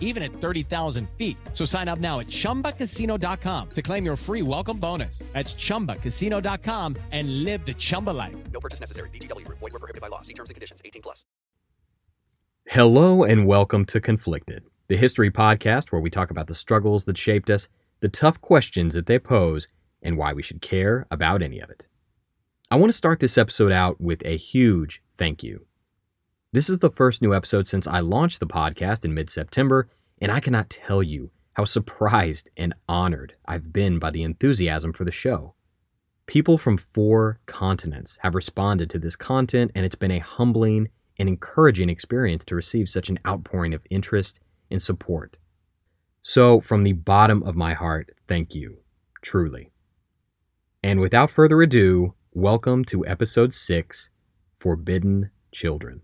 even at 30,000 feet. So sign up now at chumbacasino.com to claim your free welcome bonus. That's chumbacasino.com and live the Chumba life. No purchase necessary. VGW Group. Void were prohibited by law. See terms and conditions. 18 plus. Hello and welcome to Conflicted, the history podcast where we talk about the struggles that shaped us, the tough questions that they pose, and why we should care about any of it. I want to start this episode out with a huge thank you. This is the first new episode since I launched the podcast in mid September, and I cannot tell you how surprised and honored I've been by the enthusiasm for the show. People from four continents have responded to this content, and it's been a humbling and encouraging experience to receive such an outpouring of interest and support. So, from the bottom of my heart, thank you, truly. And without further ado, welcome to episode 6 Forbidden Children.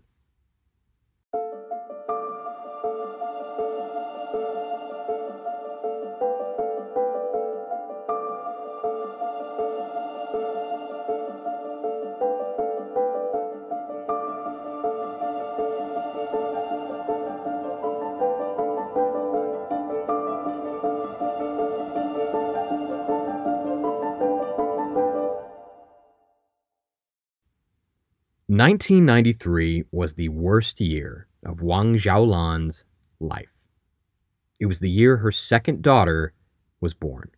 Nineteen ninety three was the worst year of Wang Xiaolan's life. It was the year her second daughter was born.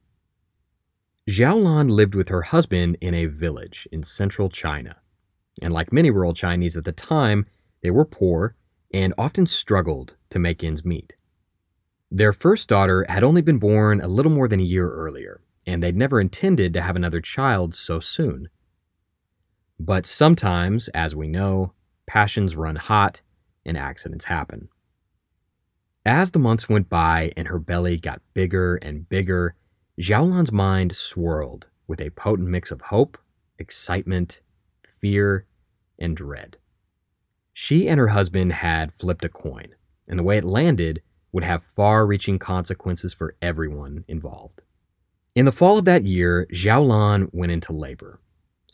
Xiaolan lived with her husband in a village in central China. And like many rural Chinese at the time, they were poor and often struggled to make ends meet. Their first daughter had only been born a little more than a year earlier, and they'd never intended to have another child so soon. But sometimes, as we know, passions run hot and accidents happen. As the months went by and her belly got bigger and bigger, Xiaolan's mind swirled with a potent mix of hope, excitement, fear, and dread. She and her husband had flipped a coin, and the way it landed would have far reaching consequences for everyone involved. In the fall of that year, Xiaolan went into labor.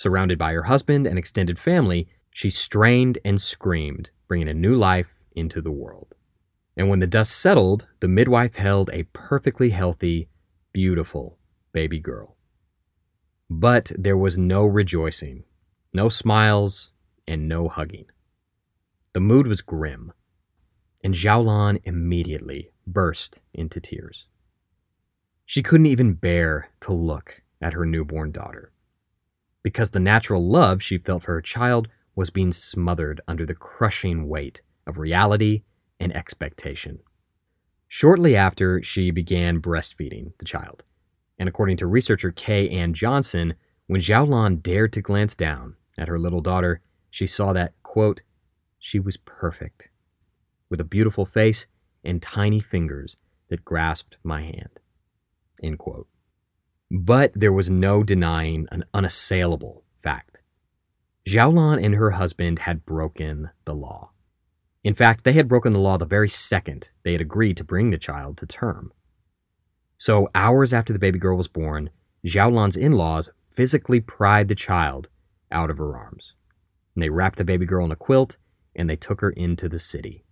Surrounded by her husband and extended family, she strained and screamed, bringing a new life into the world. And when the dust settled, the midwife held a perfectly healthy, beautiful baby girl. But there was no rejoicing, no smiles, and no hugging. The mood was grim, and Xiaolan immediately burst into tears. She couldn't even bear to look at her newborn daughter, because the natural love she felt for her child was being smothered under the crushing weight of reality and expectation. Shortly after, she began breastfeeding the child. And according to researcher Kay Ann Johnson, when Xiaolan dared to glance down at her little daughter, she saw that, quote, she was perfect, with a beautiful face and tiny fingers that grasped my hand, end quote. But there was no denying an unassailable fact. Xiaolan and her husband had broken the law. In fact, they had broken the law the very second they had agreed to bring the child to term. So, hours after the baby girl was born, Xiaolan's in laws physically pried the child out of her arms. And they wrapped the baby girl in a quilt and they took her into the city.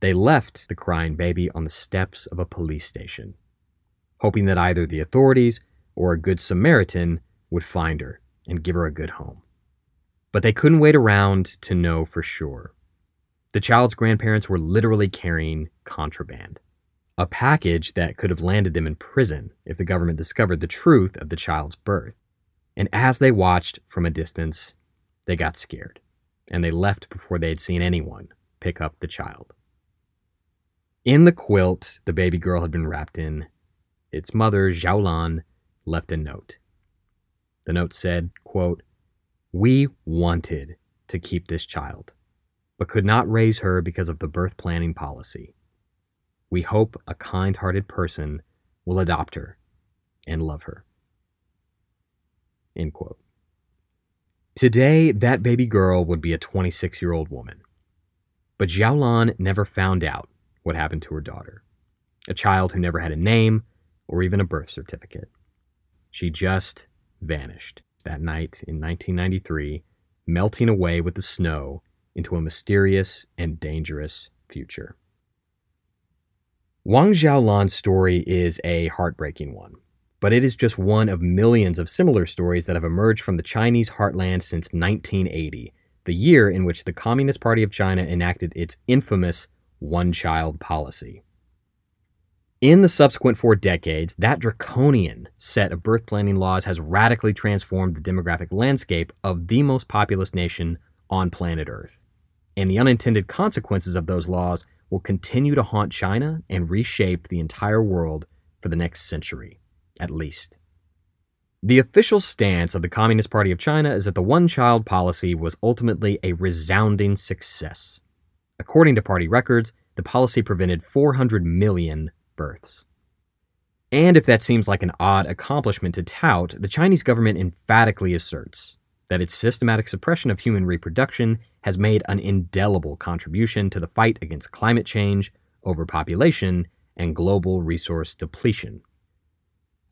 They left the crying baby on the steps of a police station, hoping that either the authorities or a good Samaritan would find her and give her a good home. But they couldn't wait around to know for sure. The child's grandparents were literally carrying contraband, a package that could have landed them in prison if the government discovered the truth of the child's birth. And as they watched from a distance, they got scared, and they left before they had seen anyone pick up the child. In the quilt the baby girl had been wrapped in, its mother, Xiaolan, left a note. The note said, quote, We wanted to keep this child but could not raise her because of the birth planning policy. We hope a kind hearted person will adopt her and love her. End quote. Today, that baby girl would be a 26 year old woman, But Xiaolan never found out what happened to her daughter, a child who never had a name or even a birth certificate. She just vanished that night in 1993, melting away with the snow into a mysterious and dangerous future. Wang Xiaolan's story is a heartbreaking one, but it is just one of millions of similar stories that have emerged from the Chinese heartland since 1980 the year in which the Communist Party of China enacted its infamous one child policy. In the subsequent four decades, that draconian set of birth planning laws has radically transformed the demographic landscape of the most populous nation on planet Earth. And the unintended consequences of those laws will continue to haunt China and reshape the entire world for the next century, at least. The official stance of the Communist Party of China is that the one child policy was ultimately a resounding success. According to party records, the policy prevented 400 million births. And if that seems like an odd accomplishment to tout, the Chinese government emphatically asserts that its systematic suppression of human reproduction has made an indelible contribution to the fight against climate change, overpopulation, and global resource depletion.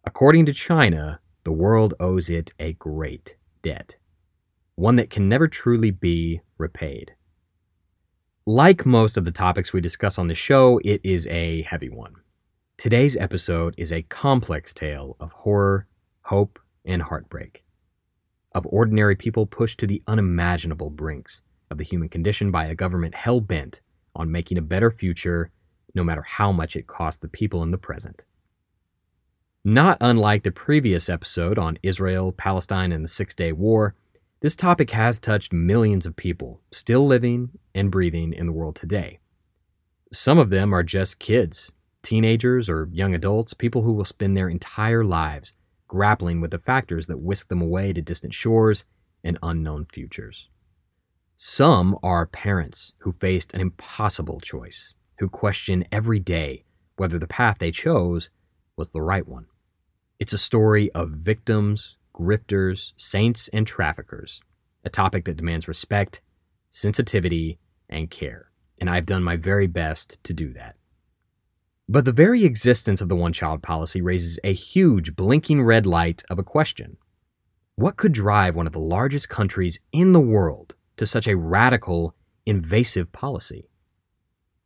According to China, the world owes it a great debt, one that can never truly be repaid. Like most of the topics we discuss on the show, it is a heavy one. Today's episode is a complex tale of horror, hope, and heartbreak. Of ordinary people pushed to the unimaginable brinks of the human condition by a government hell bent on making a better future, no matter how much it costs the people in the present. Not unlike the previous episode on Israel, Palestine, and the Six Day War, this topic has touched millions of people still living and breathing in the world today. Some of them are just kids, teenagers, or young adults, people who will spend their entire lives grappling with the factors that whisk them away to distant shores and unknown futures. Some are parents who faced an impossible choice, who question every day whether the path they chose was the right one. It's a story of victims, grifters, saints, and traffickers, a topic that demands respect, sensitivity, and care, and I've done my very best to do that. But the very existence of the one child policy raises a huge blinking red light of a question. What could drive one of the largest countries in the world to such a radical, invasive policy?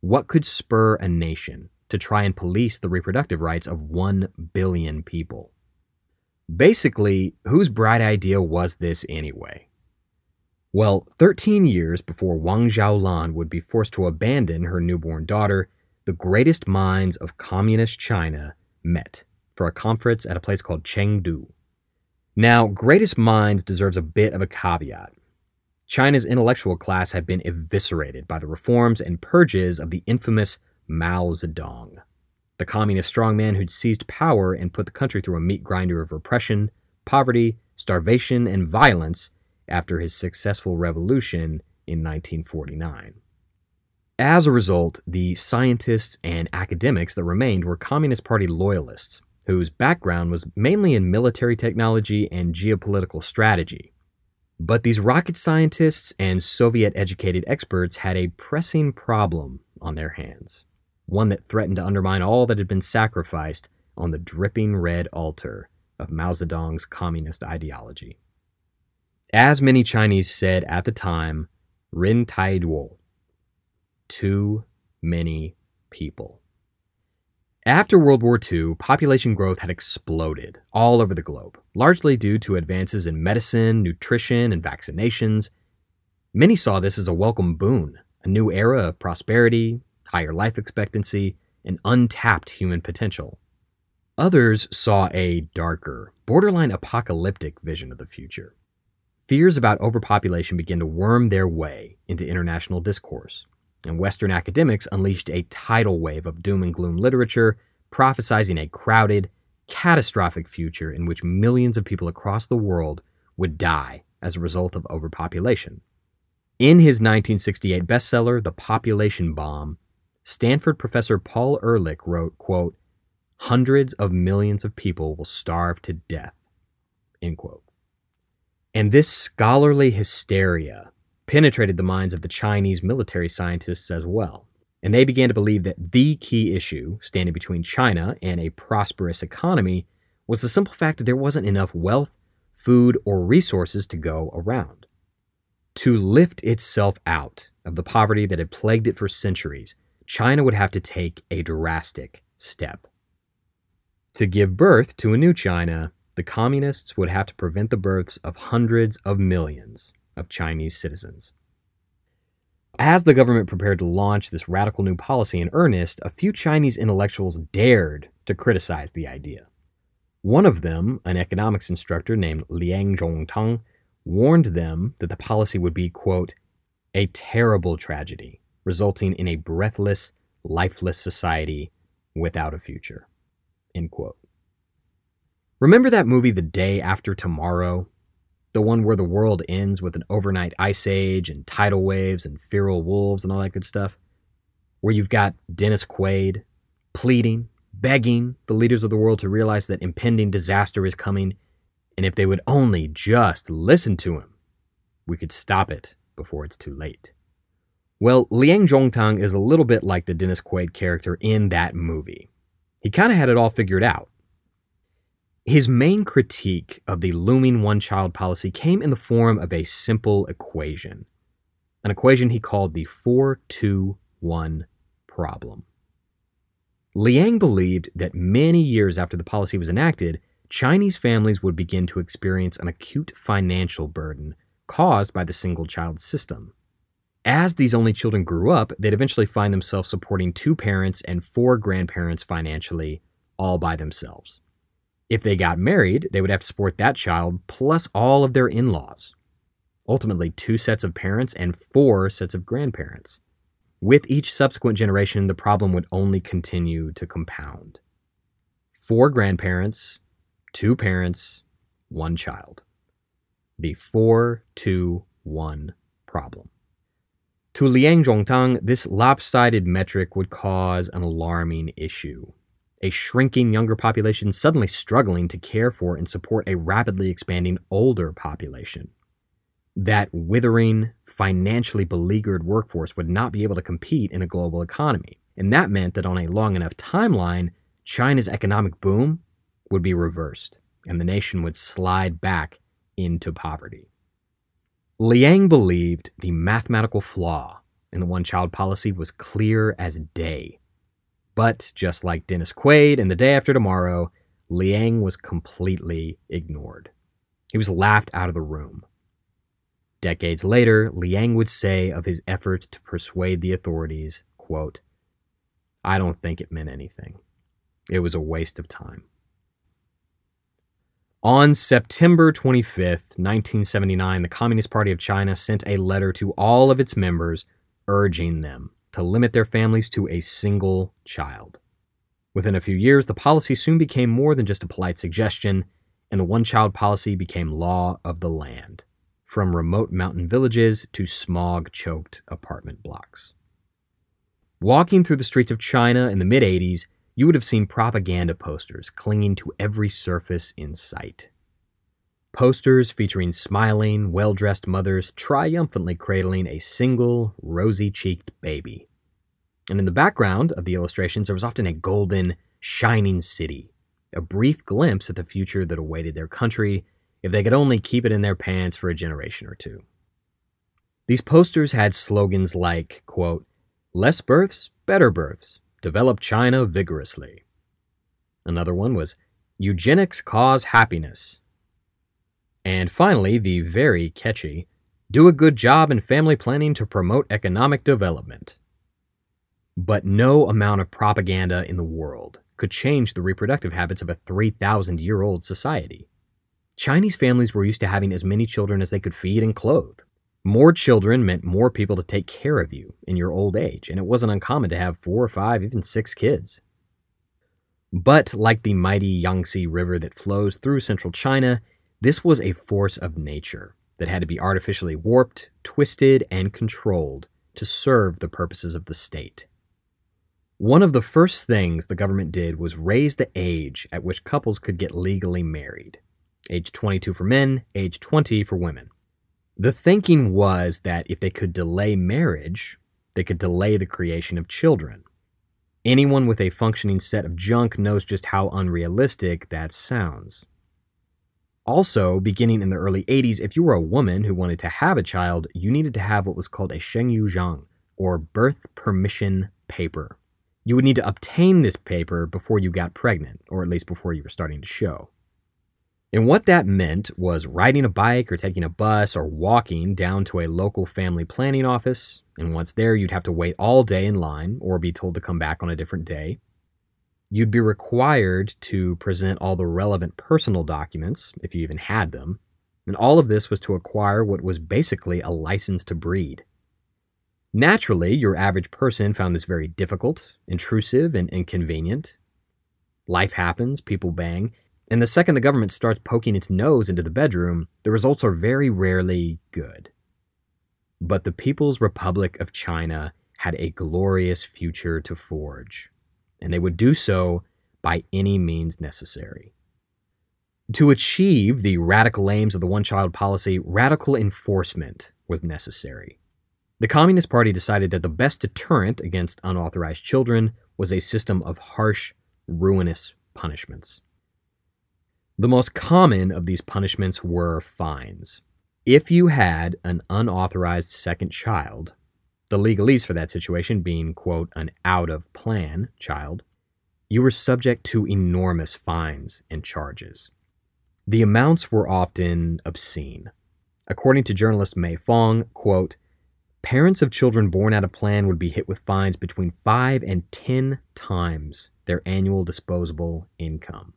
What could spur a nation to try and police the reproductive rights of 1 billion people. Basically, whose bright idea was this anyway? Well, 13 years before Wang Xiaolan would be forced to abandon her newborn daughter, the greatest minds of communist China met for a conference at a place called Chengdu. Now, greatest minds deserves a bit of a caveat. China's intellectual class had been eviscerated by the reforms and purges of the infamous Mao Zedong, the communist strongman who'd seized power and put the country through a meat grinder of repression, poverty, starvation, and violence after his successful revolution in 1949. As a result, the scientists and academics that remained were Communist Party loyalists, whose background was mainly in military technology and geopolitical strategy. But these rocket scientists and Soviet educated experts had a pressing problem on their hands one that threatened to undermine all that had been sacrificed on the dripping red altar of Mao Zedong's communist ideology. As many Chinese said at the time, Ren Tai Duo, too many people. After World War II, population growth had exploded all over the globe, largely due to advances in medicine, nutrition, and vaccinations. Many saw this as a welcome boon, a new era of prosperity, higher life expectancy, and untapped human potential. Others saw a darker, borderline apocalyptic vision of the future. Fears about overpopulation began to worm their way into international discourse, and Western academics unleashed a tidal wave of doom and gloom literature, prophesizing a crowded, catastrophic future in which millions of people across the world would die as a result of overpopulation. In his 1968 bestseller, The Population Bomb, Stanford professor Paul Ehrlich wrote, quote, hundreds of millions of people will starve to death, end quote. And this scholarly hysteria penetrated the minds of the Chinese military scientists as well. And they began to believe that the key issue standing between China and a prosperous economy was the simple fact that there wasn't enough wealth, food, or resources to go around. To lift itself out of the poverty that had plagued it for centuries, China would have to take a drastic step. To give birth to a new China, the communists would have to prevent the births of hundreds of millions of Chinese citizens. As the government prepared to launch this radical new policy in earnest, a few Chinese intellectuals dared to criticize the idea. One of them, an economics instructor named Liang Zhongtang, warned them that the policy would be, quote, a terrible tragedy, resulting in a breathless, lifeless society without a future, end quote. Remember that movie The Day After Tomorrow? The one where the world ends with an overnight ice age and tidal waves and feral wolves and all that good stuff? Where you've got Dennis Quaid pleading, begging the leaders of the world to realize that impending disaster is coming, and if they would only just listen to him, we could stop it before it's too late. Well, Liang Zhongtang is a little bit like the Dennis Quaid character in that movie. He kind of had it all figured out. His main critique of the looming one child policy came in the form of a simple equation, an equation he called the 4 2 1 problem. Liang believed that many years after the policy was enacted, Chinese families would begin to experience an acute financial burden caused by the single child system. As these only children grew up, they'd eventually find themselves supporting two parents and four grandparents financially, all by themselves. If they got married, they would have to support that child plus all of their in laws. Ultimately, two sets of parents and four sets of grandparents. With each subsequent generation, the problem would only continue to compound. Four grandparents, two parents, one child. The 4 2 1 problem. To Liang Zhongtang, this lopsided metric would cause an alarming issue a shrinking younger population suddenly struggling to care for and support a rapidly expanding older population. That withering, financially beleaguered workforce would not be able to compete in a global economy. And that meant that on a long enough timeline, China's economic boom would be reversed, and the nation would slide back into poverty. Liang believed the mathematical flaw in the one child policy was clear as day but just like Dennis Quaid in The Day After Tomorrow, Liang was completely ignored. He was laughed out of the room. Decades later, Liang would say of his efforts to persuade the authorities, quote, I don't think it meant anything. It was a waste of time. On September 25th, 1979, the Communist Party of China sent a letter to all of its members urging them to limit their families to a single child. Within a few years, the policy soon became more than just a polite suggestion, and the one child policy became law of the land, from remote mountain villages to smog choked apartment blocks. Walking through the streets of China in the mid 80s, you would have seen propaganda posters clinging to every surface in sight. Posters featuring smiling, well dressed mothers triumphantly cradling a single, rosy cheeked baby. And in the background of the illustrations, there was often a golden, shining city, a brief glimpse at the future that awaited their country if they could only keep it in their pants for a generation or two. These posters had slogans like, quote, less births, better births, develop China vigorously. Another one was, eugenics cause happiness, and finally, the very catchy do a good job in family planning to promote economic development. But no amount of propaganda in the world could change the reproductive habits of a 3,000 year old society. Chinese families were used to having as many children as they could feed and clothe. More children meant more people to take care of you in your old age, and it wasn't uncommon to have four or five, even six kids. But like the mighty Yangtze River that flows through central China, this was a force of nature that had to be artificially warped, twisted, and controlled to serve the purposes of the state. One of the first things the government did was raise the age at which couples could get legally married age 22 for men, age 20 for women. The thinking was that if they could delay marriage, they could delay the creation of children. Anyone with a functioning set of junk knows just how unrealistic that sounds. Also, beginning in the early 80s, if you were a woman who wanted to have a child, you needed to have what was called a Shengyu Zhang, or birth permission paper. You would need to obtain this paper before you got pregnant, or at least before you were starting to show. And what that meant was riding a bike or taking a bus or walking down to a local family planning office. And once there, you'd have to wait all day in line or be told to come back on a different day. You'd be required to present all the relevant personal documents, if you even had them. And all of this was to acquire what was basically a license to breed. Naturally, your average person found this very difficult, intrusive, and inconvenient. Life happens, people bang, and the second the government starts poking its nose into the bedroom, the results are very rarely good. But the People's Republic of China had a glorious future to forge, and they would do so by any means necessary. To achieve the radical aims of the one child policy, radical enforcement was necessary. The Communist Party decided that the best deterrent against unauthorized children was a system of harsh, ruinous punishments. The most common of these punishments were fines. If you had an unauthorized second child, the legalese for that situation being, quote, an out of plan child, you were subject to enormous fines and charges. The amounts were often obscene. According to journalist Mei Fong, quote, parents of children born out of plan would be hit with fines between 5 and 10 times their annual disposable income.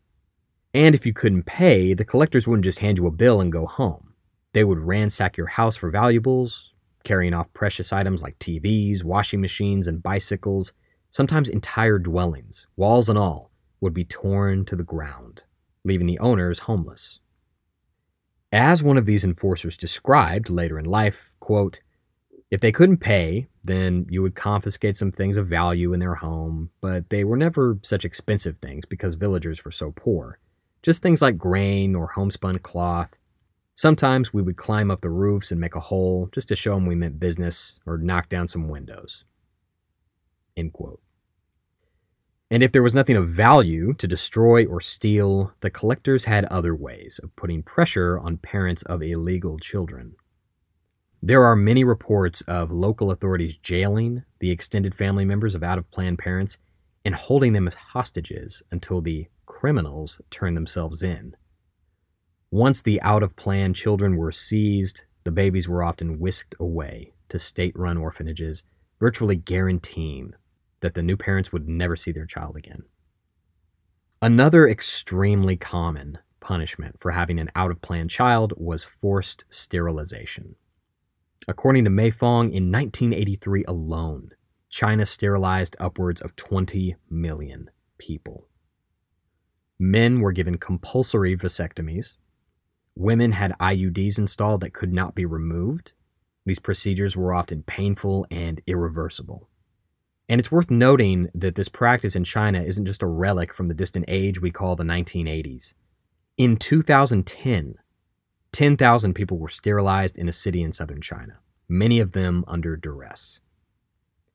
And if you couldn't pay, the collectors wouldn't just hand you a bill and go home. They would ransack your house for valuables, carrying off precious items like TVs, washing machines, and bicycles. Sometimes entire dwellings, walls and all, would be torn to the ground, leaving the owners homeless. As one of these enforcers described later in life, quote, if they couldn't pay, then you would confiscate some things of value in their home, but they were never such expensive things because villagers were so poor. Just things like grain or homespun cloth. Sometimes we would climb up the roofs and make a hole just to show them we meant business or knock down some windows. End quote. And if there was nothing of value to destroy or steal, the collectors had other ways of putting pressure on parents of illegal children. There are many reports of local authorities jailing the extended family members of out of plan parents and holding them as hostages until the criminals turn themselves in. Once the out of plan children were seized, the babies were often whisked away to state run orphanages, virtually guaranteeing that the new parents would never see their child again. Another extremely common punishment for having an out of plan child was forced sterilization. According to Mei Fong, in 1983 alone, China sterilized upwards of 20 million people. Men were given compulsory vasectomies. Women had IUDs installed that could not be removed. These procedures were often painful and irreversible. And it's worth noting that this practice in China isn't just a relic from the distant age we call the 1980s. In 2010, 10,000 people were sterilized in a city in southern China, many of them under duress.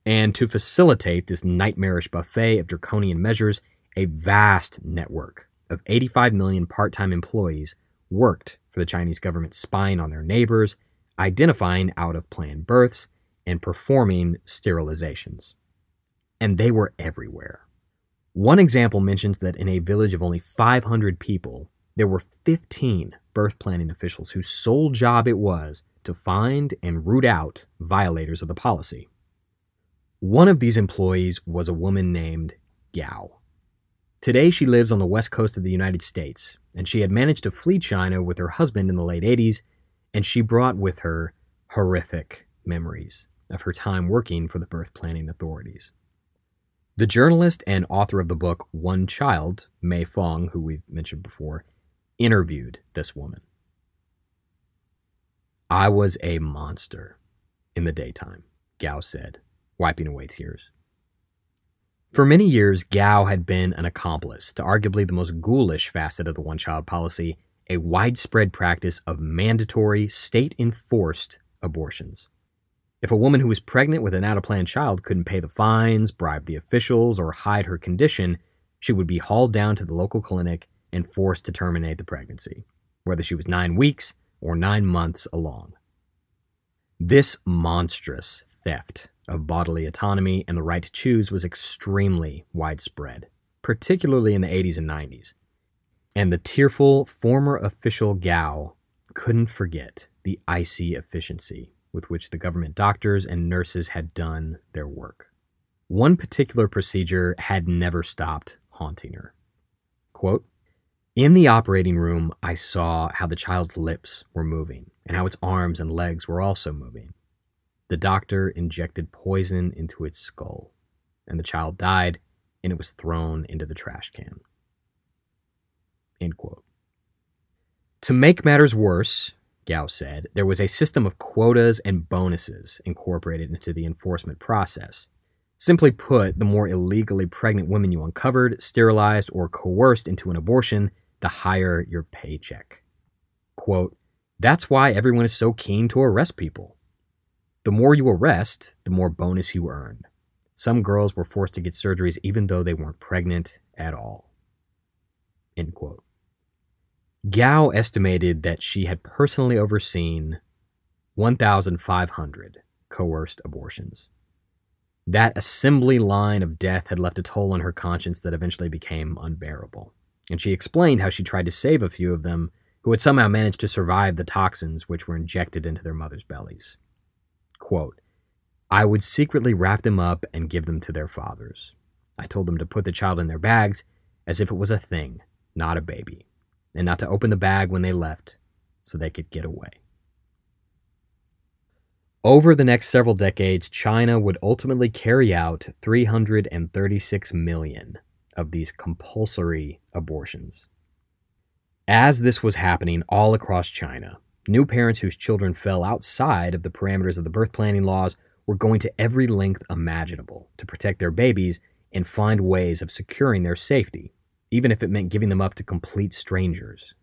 And to facilitate this nightmarish buffet of draconian measures, a vast network of 85 million part time employees worked for the Chinese government, spying on their neighbors, identifying out of plan births, and performing sterilizations. And they were everywhere. One example mentions that in a village of only 500 people, there were 15 birth planning officials whose sole job it was to find and root out violators of the policy. One of these employees was a woman named Gao. Today, she lives on the west coast of the United States, and she had managed to flee China with her husband in the late 80s, and she brought with her horrific memories of her time working for the birth planning authorities. The journalist and author of the book One Child, Mei Fong, who we've mentioned before, interviewed this woman. I was a monster in the daytime, Gao said, wiping away tears. For many years, Gao had been an accomplice to arguably the most ghoulish facet of the one child policy, a widespread practice of mandatory, state enforced abortions. If a woman who was pregnant with an out of plan child couldn't pay the fines, bribe the officials, or hide her condition, she would be hauled down to the local clinic and forced to terminate the pregnancy, whether she was nine weeks or nine months along. This monstrous theft of bodily autonomy and the right to choose was extremely widespread, particularly in the 80s and 90s. And the tearful former official Gao couldn't forget the icy efficiency with which the government doctors and nurses had done their work. One particular procedure had never stopped haunting her. Quote, in the operating room, I saw how the child's lips were moving and how its arms and legs were also moving. The doctor injected poison into its skull, and the child died, and it was thrown into the trash can. End quote. To make matters worse, Gao said, there was a system of quotas and bonuses incorporated into the enforcement process. Simply put, the more illegally pregnant women you uncovered, sterilized, or coerced into an abortion, the higher your paycheck. Quote, That's why everyone is so keen to arrest people. The more you arrest, the more bonus you earn. Some girls were forced to get surgeries even though they weren't pregnant at all. End quote. Gao estimated that she had personally overseen 1,500 coerced abortions. That assembly line of death had left a toll on her conscience that eventually became unbearable. And she explained how she tried to save a few of them who had somehow managed to survive the toxins which were injected into their mothers' bellies. Quote, I would secretly wrap them up and give them to their fathers. I told them to put the child in their bags as if it was a thing, not a baby and not to open the bag when they left so they could get away. Over the next several decades, China would ultimately carry out 336 million of these compulsory abortions. As this was happening all across China, new parents whose children fell outside of the parameters of the birth planning laws were going to every length imaginable to protect their babies and find ways of securing their safety even if it meant giving them up to complete strangers.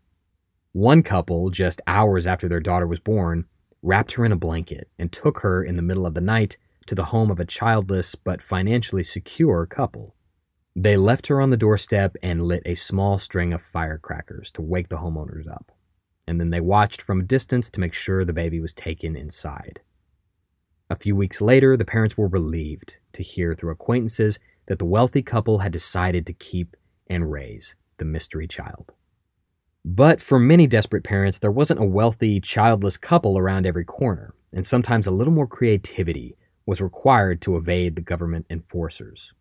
One couple, just hours after their daughter was born, wrapped her in a blanket and took her in the middle of the night to the home of a childless but financially secure couple. They left her on the doorstep and lit a small string of firecrackers to wake the homeowners up. And then they watched from a distance to make sure the baby was taken inside. A few weeks later, the parents were relieved to hear through acquaintances that the wealthy couple had decided to keep and raise the mystery child. But for many desperate parents, there wasn't a wealthy, childless couple around every corner, and sometimes a little more creativity was required to evade the government enforcers.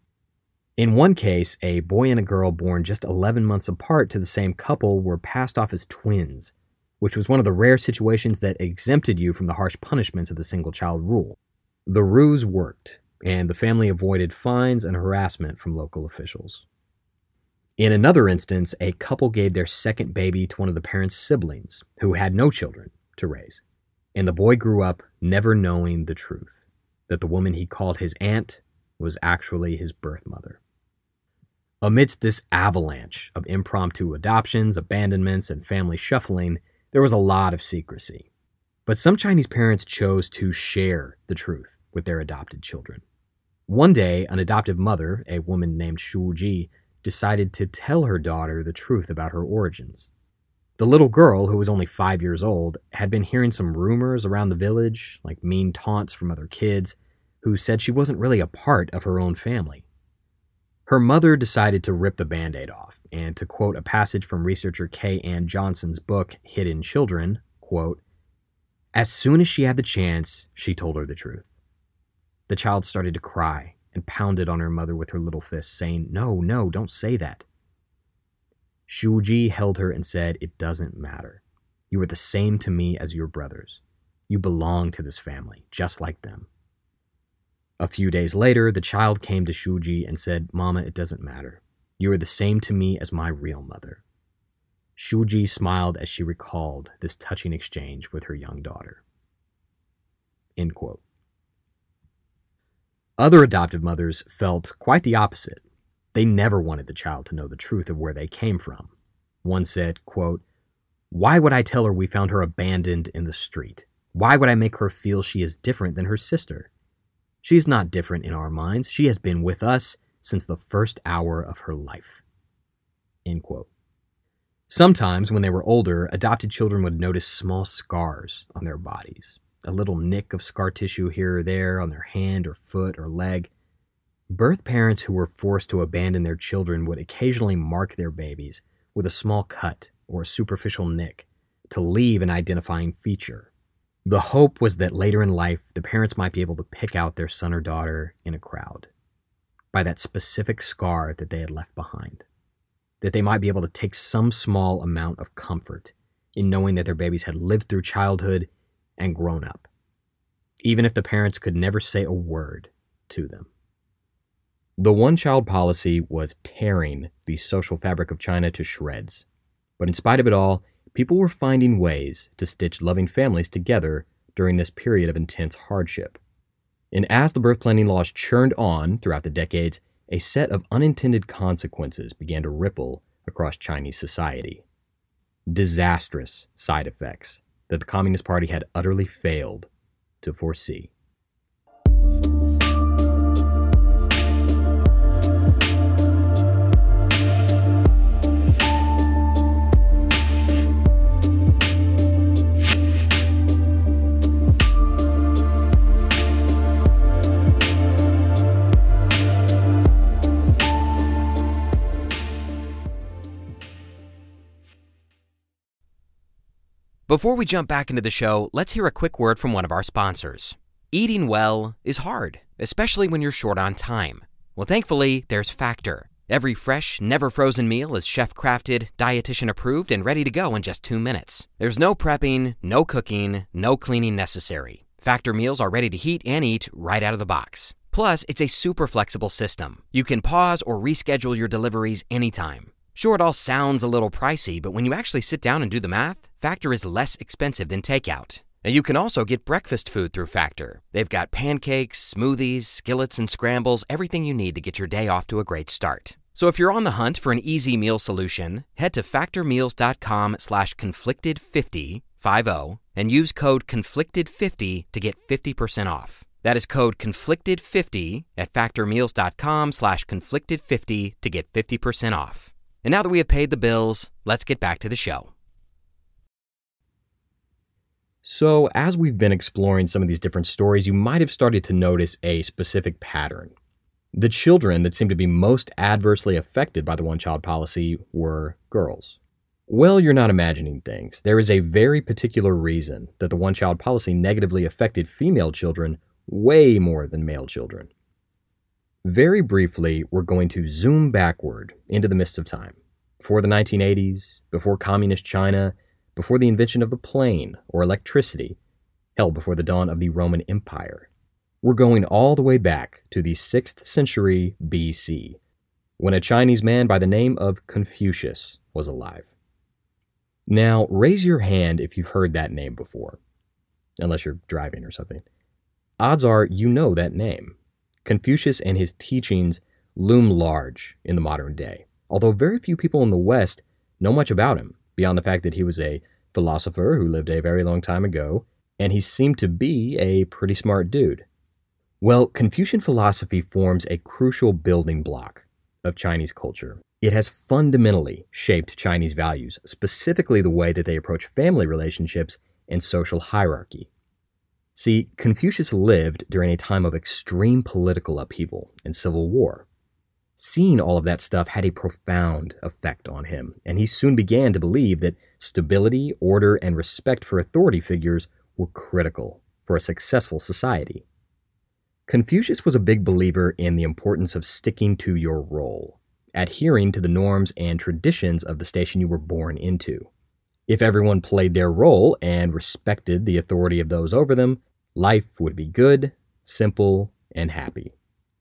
In one case, a boy and a girl born just 11 months apart to the same couple were passed off as twins, which was one of the rare situations that exempted you from the harsh punishments of the single child rule. The ruse worked, and the family avoided fines and harassment from local officials. In another instance, a couple gave their second baby to one of the parents' siblings who had no children to raise. And the boy grew up never knowing the truth that the woman he called his aunt was actually his birth mother. Amidst this avalanche of impromptu adoptions, abandonments, and family shuffling, there was a lot of secrecy. But some Chinese parents chose to share the truth with their adopted children. One day, an adoptive mother, a woman named Shu Ji, decided to tell her daughter the truth about her origins. The little girl, who was only five years old, had been hearing some rumors around the village, like mean taunts from other kids, who said she wasn't really a part of her own family. Her mother decided to rip the band aid off, and to quote a passage from researcher Kay Ann Johnson's book, Hidden Children, quote, As soon as she had the chance, she told her the truth. The child started to cry, and pounded on her mother with her little fist, saying, No, no, don't say that. Shuji held her and said, It doesn't matter. You are the same to me as your brothers. You belong to this family, just like them. A few days later, the child came to Shuji and said, Mama, it doesn't matter. You are the same to me as my real mother. Shuji smiled as she recalled this touching exchange with her young daughter. End quote. Other adoptive mothers felt quite the opposite. They never wanted the child to know the truth of where they came from. One said, quote, Why would I tell her we found her abandoned in the street? Why would I make her feel she is different than her sister? She is not different in our minds. She has been with us since the first hour of her life. End quote. Sometimes, when they were older, adopted children would notice small scars on their bodies, a little nick of scar tissue here or there on their hand or foot or leg. Birth parents who were forced to abandon their children would occasionally mark their babies with a small cut or a superficial nick to leave an identifying feature. The hope was that later in life, the parents might be able to pick out their son or daughter in a crowd by that specific scar that they had left behind that they might be able to take some small amount of comfort in knowing that their babies had lived through childhood and grown up, even if the parents could never say a word to them. The one child policy was tearing the social fabric of China to shreds. But in spite of it all, people were finding ways to stitch loving families together during this period of intense hardship. And as the birth planning laws churned on throughout the decades, a set of unintended consequences began to ripple across Chinese society. Disastrous side effects that the Communist Party had utterly failed to foresee. Before we jump back into the show, let's hear a quick word from one of our sponsors. Eating well is hard, especially when you're short on time. Well, thankfully, there's Factor. Every fresh, never frozen meal is chef crafted, dietitian approved, and ready to go in just two minutes. There's no prepping, no cooking, no cleaning necessary. Factor meals are ready to heat and eat right out of the box. Plus, it's a super flexible system. You can pause or reschedule your deliveries anytime. Sure, it all sounds a little pricey, but when you actually sit down and do the math, Factor is less expensive than takeout. And you can also get breakfast food through Factor. They've got pancakes, smoothies, skillets, and scrambles, everything you need to get your day off to a great start. So if you're on the hunt for an easy meal solution, head to factormeals.com slash conflicted50, 50, and use code conflicted50 to get 50% off. That is code conflicted50 at factormeals.com slash conflicted50 to get 50% off. And now that we have paid the bills, let's get back to the show. So, as we've been exploring some of these different stories, you might have started to notice a specific pattern. The children that seemed to be most adversely affected by the one child policy were girls. Well, you're not imagining things. There is a very particular reason that the one child policy negatively affected female children way more than male children. Very briefly, we're going to zoom backward into the mist of time. Before the 1980s, before communist China, before the invention of the plane or electricity, hell, before the dawn of the Roman Empire. We're going all the way back to the 6th century BC, when a Chinese man by the name of Confucius was alive. Now, raise your hand if you've heard that name before, unless you're driving or something. Odds are you know that name. Confucius and his teachings loom large in the modern day, although very few people in the West know much about him, beyond the fact that he was a philosopher who lived a very long time ago, and he seemed to be a pretty smart dude. Well, Confucian philosophy forms a crucial building block of Chinese culture. It has fundamentally shaped Chinese values, specifically the way that they approach family relationships and social hierarchy. See, Confucius lived during a time of extreme political upheaval and civil war. Seeing all of that stuff had a profound effect on him, and he soon began to believe that stability, order, and respect for authority figures were critical for a successful society. Confucius was a big believer in the importance of sticking to your role, adhering to the norms and traditions of the station you were born into. If everyone played their role and respected the authority of those over them, life would be good, simple, and happy.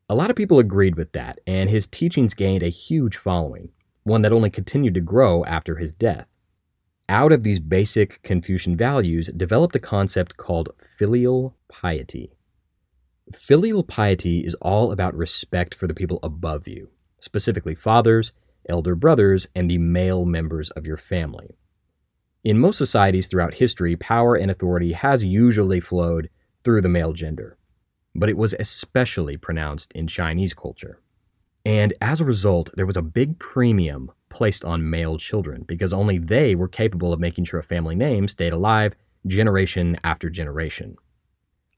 A lot of people agreed with that, and his teachings gained a huge following, one that only continued to grow after his death. Out of these basic Confucian values developed a concept called filial piety. Filial piety is all about respect for the people above you, specifically fathers, elder brothers, and the male members of your family. In most societies throughout history, power and authority has usually flowed through the male gender, but it was especially pronounced in Chinese culture. And as a result, there was a big premium placed on male children because only they were capable of making sure a family name stayed alive generation after generation.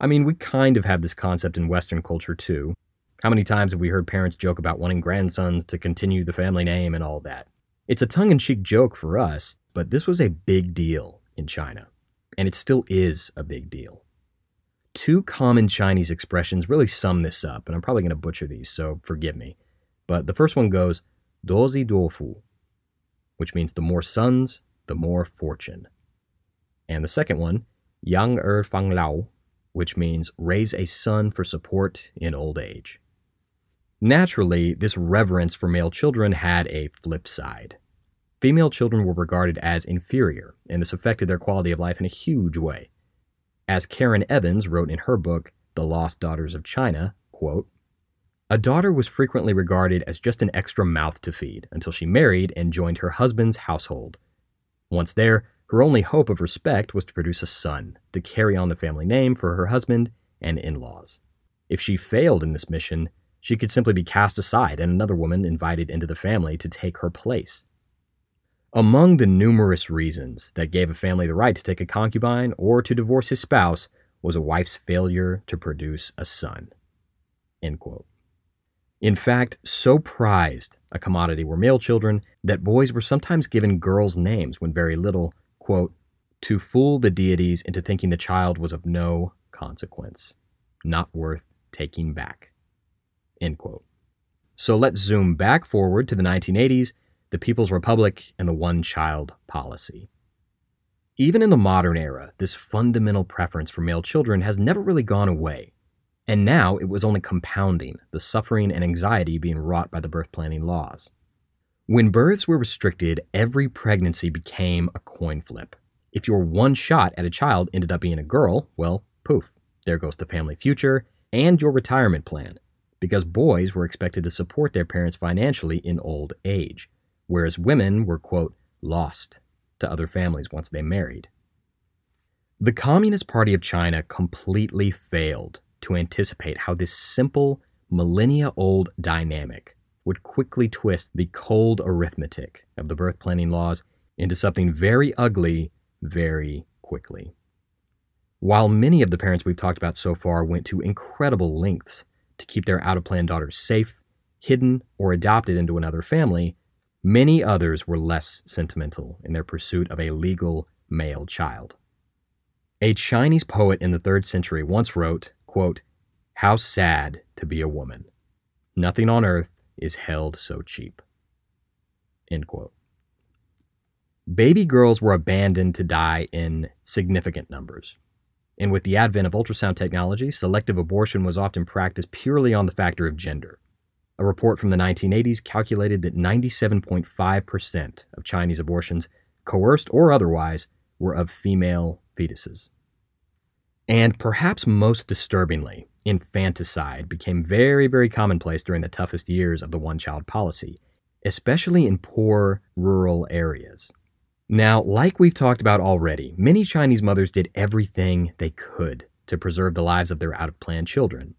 I mean, we kind of have this concept in Western culture too. How many times have we heard parents joke about wanting grandsons to continue the family name and all that? It's a tongue in cheek joke for us, but this was a big deal in China, and it still is a big deal. Two common Chinese expressions really sum this up, and I'm probably going to butcher these, so forgive me. But the first one goes dozi dofu, which means the more sons, the more fortune. And the second one, yang er fang lao, which means raise a son for support in old age. Naturally, this reverence for male children had a flip side. Female children were regarded as inferior, and this affected their quality of life in a huge way. As Karin Evans wrote in her book, The Lost Daughters of China, quote, a daughter was frequently regarded as just an extra mouth to feed until she married and joined her husband's household. Once there, her only hope of respect was to produce a son to carry on the family name for her husband and in laws. If she failed in this mission, she could simply be cast aside and another woman invited into the family to take her place. Among the numerous reasons that gave a family the right to take a concubine or to divorce his spouse was a wife's failure to produce a son. In fact, so prized a commodity were male children that boys were sometimes given girls' names when very little, quote, to fool the deities into thinking the child was of no consequence, not worth taking back. End quote. So let's zoom back forward to the 1980s, the People's Republic, and the one child policy. Even in the modern era, this fundamental preference for male children has never really gone away. And now it was only compounding the suffering and anxiety being wrought by the birth planning laws. When births were restricted, every pregnancy became a coin flip. If your one shot at a child ended up being a girl, well, poof, there goes the family future and your retirement plan, because boys were expected to support their parents financially in old age, whereas women were, quote, lost to other families once they married. The Communist Party of China completely failed to anticipate how this simple, millennia old dynamic would quickly twist the cold arithmetic of the birth planning laws into something very ugly very quickly. While many of the parents we've talked about so far went to incredible lengths to keep their out of plan daughters safe, hidden, or adopted into another family, many others were less sentimental in their pursuit of a legal male child. A Chinese poet in the 3rd century once wrote Quote, How sad to be a woman. Nothing on earth is held so cheap. End quote. Baby girls were abandoned to die in significant numbers. And with the advent of ultrasound technology, selective abortion was often practiced purely on the factor of gender. A report from the 1980s calculated that 97.5% of Chinese abortions, coerced or otherwise, were of female fetuses. And perhaps most disturbingly, infanticide became very, very commonplace during the toughest years of the one child policy, especially in poor rural areas. Now, like we've talked about already, many Chinese mothers did everything they could to preserve the lives of their out of plan children.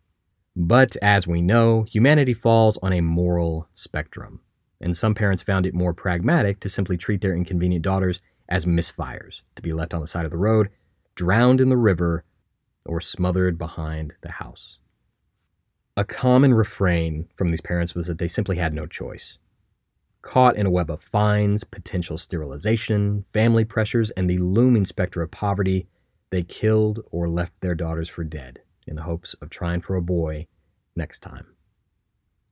But as we know, humanity falls on a moral spectrum, and some parents found it more pragmatic to simply treat their inconvenient daughters as misfires, to be left on the side of the road, drowned in the river, or smothered behind the house. A common refrain from these parents was that they simply had no choice. Caught in a web of fines, potential sterilization, family pressures, and the looming specter of poverty, they killed or left their daughters for dead in the hopes of trying for a boy next time.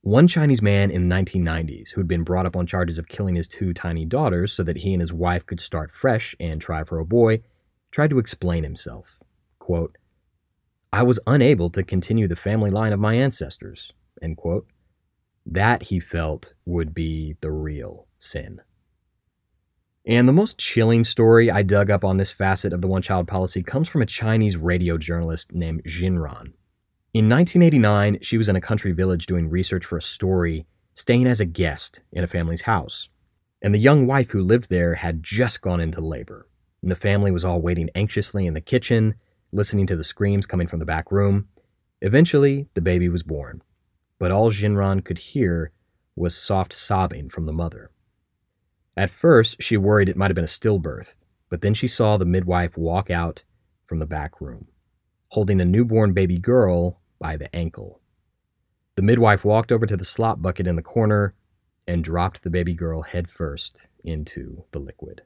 One Chinese man in the 1990s, who had been brought up on charges of killing his two tiny daughters so that he and his wife could start fresh and try for a boy, tried to explain himself. Quote, I was unable to continue the family line of my ancestors. End quote. That, he felt, would be the real sin. And the most chilling story I dug up on this facet of the one child policy comes from a Chinese radio journalist named Xinran. In 1989, she was in a country village doing research for a story, staying as a guest in a family's house. And the young wife who lived there had just gone into labor. and the family was all waiting anxiously in the kitchen, listening to the screams coming from the back room. Eventually, the baby was born, but all Xinran could hear was soft sobbing from the mother. At first, she worried it might have been a stillbirth, but then she saw the midwife walk out from the back room, holding a newborn baby girl by the ankle. The midwife walked over to the slop bucket in the corner and dropped the baby girl headfirst into the liquid.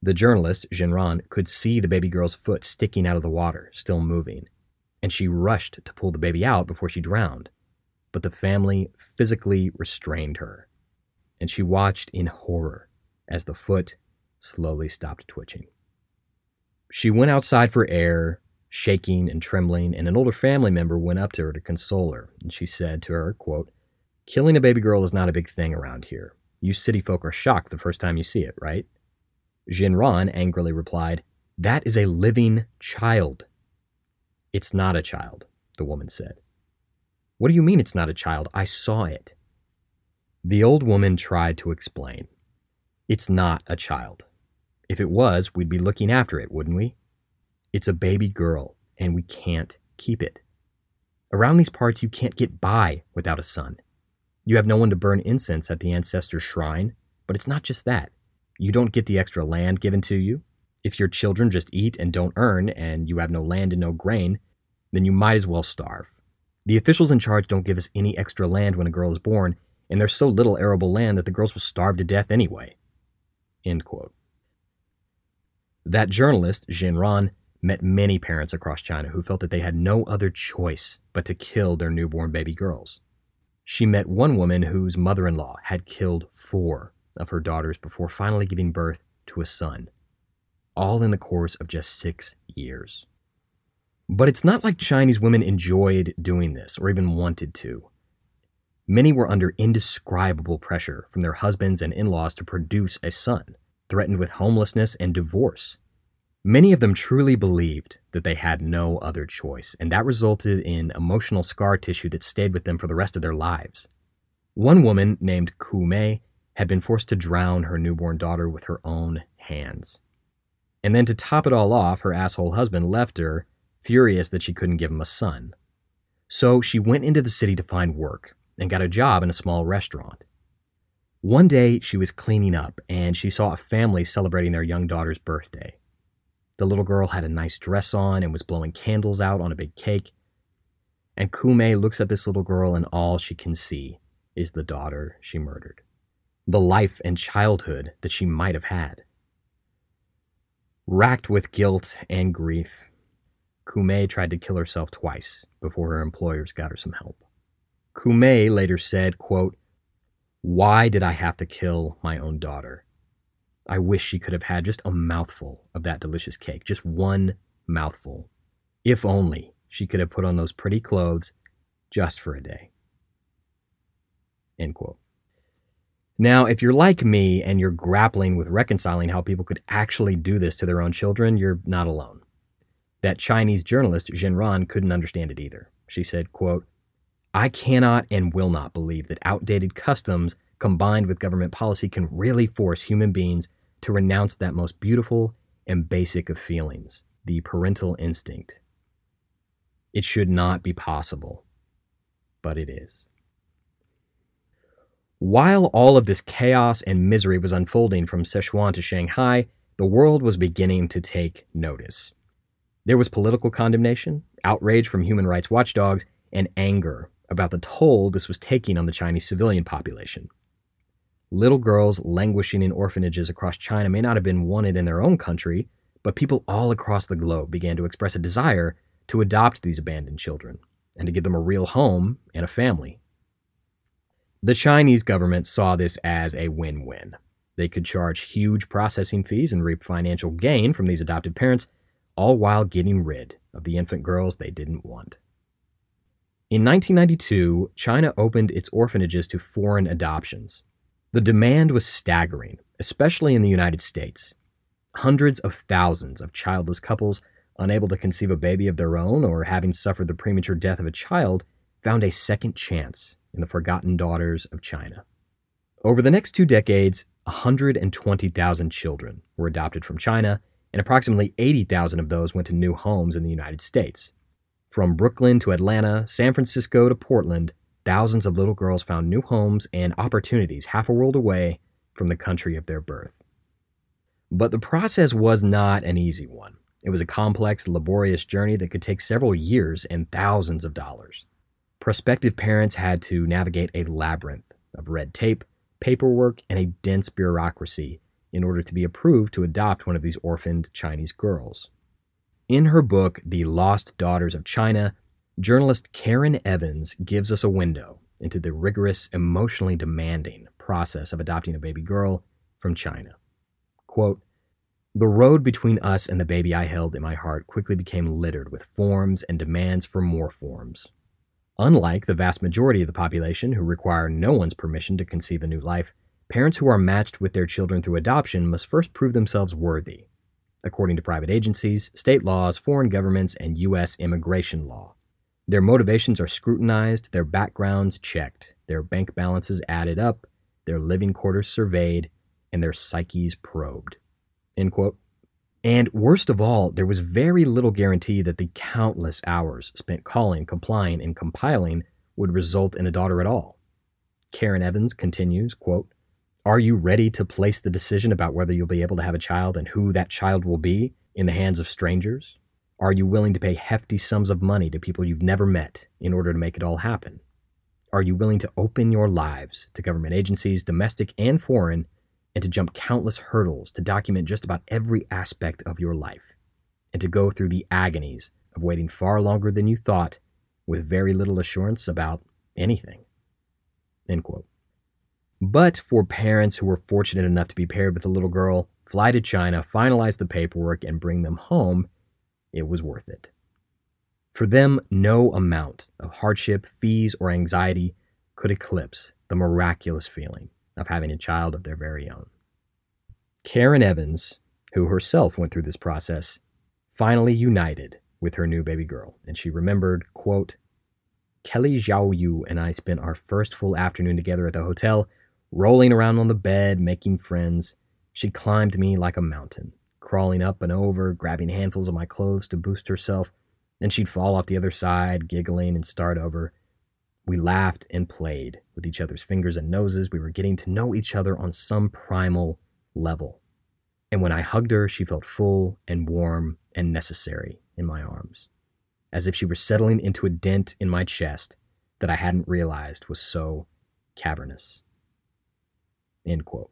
The journalist, Xinran, could see the baby girl's foot sticking out of the water, still moving, and she rushed to pull the baby out before she drowned. But the family physically restrained her, and she watched in horror as the foot slowly stopped twitching. She went outside for air, shaking and trembling, and an older family member went up to her to console her, and she said to her, quote, Killing a baby girl is not a big thing around here. You city folk are shocked the first time you see it, right? Xinran angrily replied, That is a living child. It's not a child, the woman said. What do you mean it's not a child? I saw it. The old woman tried to explain. It's not a child. If it was, we'd be looking after it, wouldn't we? It's a baby girl, and we can't keep it. Around these parts, you can't get by without a son. You have no one to burn incense at the ancestor's shrine, but it's not just that. You don't get the extra land given to you. If your children just eat and don't earn, and you have no land and no grain, then you might as well starve. The officials in charge don't give us any extra land when a girl is born, and there's so little arable land that the girls will starve to death anyway. That journalist, Xinran, met many parents across China who felt that they had no other choice but to kill their newborn baby girls. She met one woman whose mother in law had killed four of her daughters before finally giving birth to a son, all in the course of just six years. But it's not like Chinese women enjoyed doing this or even wanted to. Many were under indescribable pressure from their husbands and in laws to produce a son, threatened with homelessness and divorce. Many of them truly believed that they had no other choice, and that resulted in emotional scar tissue that stayed with them for the rest of their lives. One woman, named Ku Mei, had been forced to drown her newborn daughter with her own hands. And then to top it all off, her asshole husband left her, furious that she couldn't give him a son. So she went into the city to find work and got a job in a small restaurant. One day, she was cleaning up and she saw a family celebrating their young daughter's birthday. The little girl had a nice dress on and was blowing candles out on a big cake. And Kume looks at this little girl, and all she can see is the daughter she murdered. The life and childhood that she might have had. Racked with guilt and grief, Kume tried to kill herself twice before her employers got her some help. Kume later said, quote, Why did I have to kill my own daughter? I wish she could have had just a mouthful of that delicious cake, just one mouthful. If only she could have put on those pretty clothes just for a day. End quote. Now, if you're like me and you're grappling with reconciling how people could actually do this to their own children, you're not alone. That Chinese journalist, Xinran, couldn't understand it either. She said, quote, I cannot and will not believe that outdated customs combined with government policy, can really force human beings to renounce that most beautiful and basic of feelings, the parental instinct. It should not be possible, but it is. While all of this chaos and misery was unfolding from Sichuan to Shanghai, the world was beginning to take notice. There was political condemnation, outrage from human rights watchdogs, and anger about the toll this was taking on the Chinese civilian population. Little girls languishing in orphanages across China may not have been wanted in their own country, but people all across the globe began to express a desire to adopt these abandoned children and to give them a real home and a family. The Chinese government saw this as a win win. They could charge huge processing fees and reap financial gain from these adopted parents, all while getting rid of the infant girls they didn't want. In 1992, China opened its orphanages to foreign adoptions, the demand was staggering, especially in the United States. Hundreds of thousands of childless couples, unable to conceive a baby of their own or having suffered the premature death of a child, found a second chance in the forgotten daughters of China. Over the next two decades, 120,000 children were adopted from China, and approximately 80,000 of those went to new homes in the United States. From Brooklyn to Atlanta, San Francisco to Portland, thousands of little girls found new homes and opportunities half a world away from the country of their birth. But the process was not an easy one. It was a complex, laborious journey that could take several years and thousands of dollars. Prospective parents had to navigate a labyrinth of red tape, paperwork, and a dense bureaucracy in order to be approved to adopt one of these orphaned Chinese girls. In her book, The Lost Daughters of China, journalist Karin Evans gives us a window into the rigorous, emotionally demanding process of adopting a baby girl from China. Quote, the road between us and the baby I held in my heart quickly became littered with forms and demands for more forms. Unlike the vast majority of the population who require no one's permission to conceive a new life, parents who are matched with their children through adoption must first prove themselves worthy, according to private agencies, state laws, foreign governments, and U.S. immigration law. Their motivations are scrutinized, their backgrounds checked, their bank balances added up, their living quarters surveyed, and their psyches probed. End quote. And worst of all, there was very little guarantee that the countless hours spent calling, complying, and compiling would result in a daughter at all. Karin Evans continues, quote, Are you ready to place the decision about whether you'll be able to have a child and who that child will be in the hands of strangers? Are you willing to pay hefty sums of money to people you've never met in order to make it all happen? Are you willing to open your lives to government agencies, domestic and foreign, and to jump countless hurdles to document just about every aspect of your life, and to go through the agonies of waiting far longer than you thought with very little assurance about anything. End quote. But for parents who were fortunate enough to be paired with a little girl, fly to China, finalize the paperwork, and bring them home, it was worth it. For them, no amount of hardship, fees, or anxiety could eclipse the miraculous feeling of having a child of their very own. Karin Evans, who herself went through this process, finally united with her new baby girl, and she remembered, quote, Kelly Zhao Yu and I spent our first full afternoon together at the hotel, rolling around on the bed, making friends. She climbed me like a mountain, crawling up and over, grabbing handfuls of my clothes to boost herself. Then she'd fall off the other side, giggling, and start over. We laughed and played with each other's fingers and noses. We were getting to know each other on some primal level. And when I hugged her, she felt full and warm and necessary in my arms, as if she were settling into a dent in my chest that I hadn't realized was so cavernous. End quote.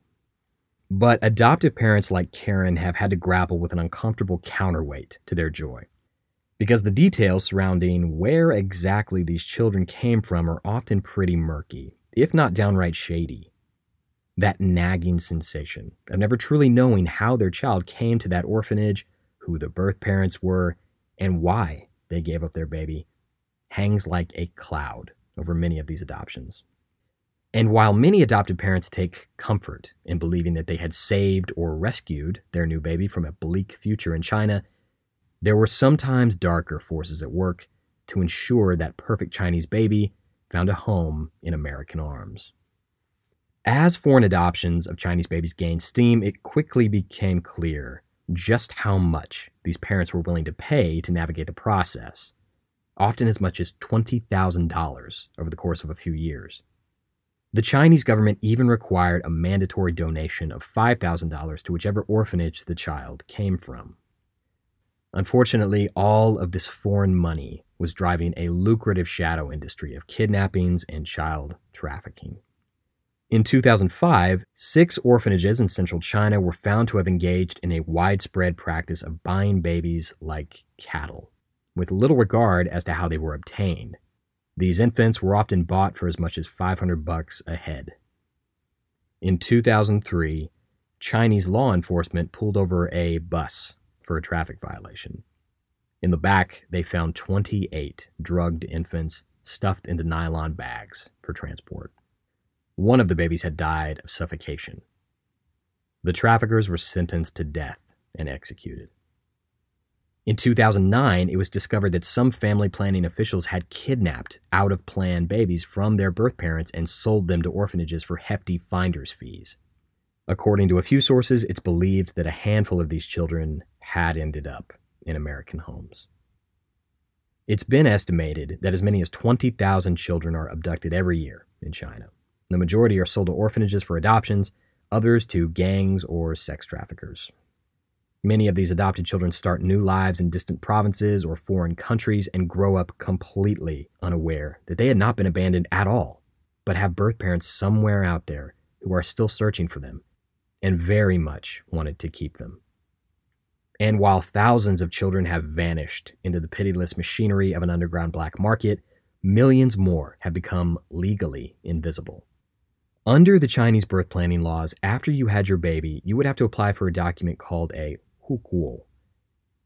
But adoptive parents like Karin have had to grapple with an uncomfortable counterweight to their joy because the details surrounding where exactly these children came from are often pretty murky, if not downright shady. That nagging sensation of never truly knowing how their child came to that orphanage, who the birth parents were, and why they gave up their baby hangs like a cloud over many of these adoptions. And while many adopted parents take comfort in believing that they had saved or rescued their new baby from a bleak future in China, there were sometimes darker forces at work to ensure that perfect Chinese baby found a home in American arms. As foreign adoptions of Chinese babies gained steam, it quickly became clear just how much these parents were willing to pay to navigate the process, often as much as $20,000 over the course of a few years. The Chinese government even required a mandatory donation of $5,000 to whichever orphanage the child came from. Unfortunately, all of this foreign money was driving a lucrative shadow industry of kidnappings and child trafficking. In 2005, six orphanages in central China were found to have engaged in a widespread practice of buying babies like cattle, with little regard as to how they were obtained. These infants were often bought for as much as 500 bucks a head. In 2003, Chinese law enforcement pulled over a bus for a traffic violation. In the back, they found 28 drugged infants stuffed into nylon bags for transport. One of the babies had died of suffocation. The traffickers were sentenced to death and executed. In 2009, it was discovered that some family planning officials had kidnapped out of plan babies from their birth parents and sold them to orphanages for hefty finder's fees. According to a few sources, it's believed that a handful of these children had ended up in American homes. It's been estimated that as many as 20,000 children are abducted every year in China. The majority are sold to orphanages for adoptions, others to gangs or sex traffickers. Many of these adopted children start new lives in distant provinces or foreign countries and grow up completely unaware that they had not been abandoned at all, but have birth parents somewhere out there who are still searching for them and very much wanted to keep them. And while thousands of children have vanished into the pitiless machinery of an underground black market, millions more have become legally invisible. Under the Chinese birth planning laws, after you had your baby, you would have to apply for a document called a hukou.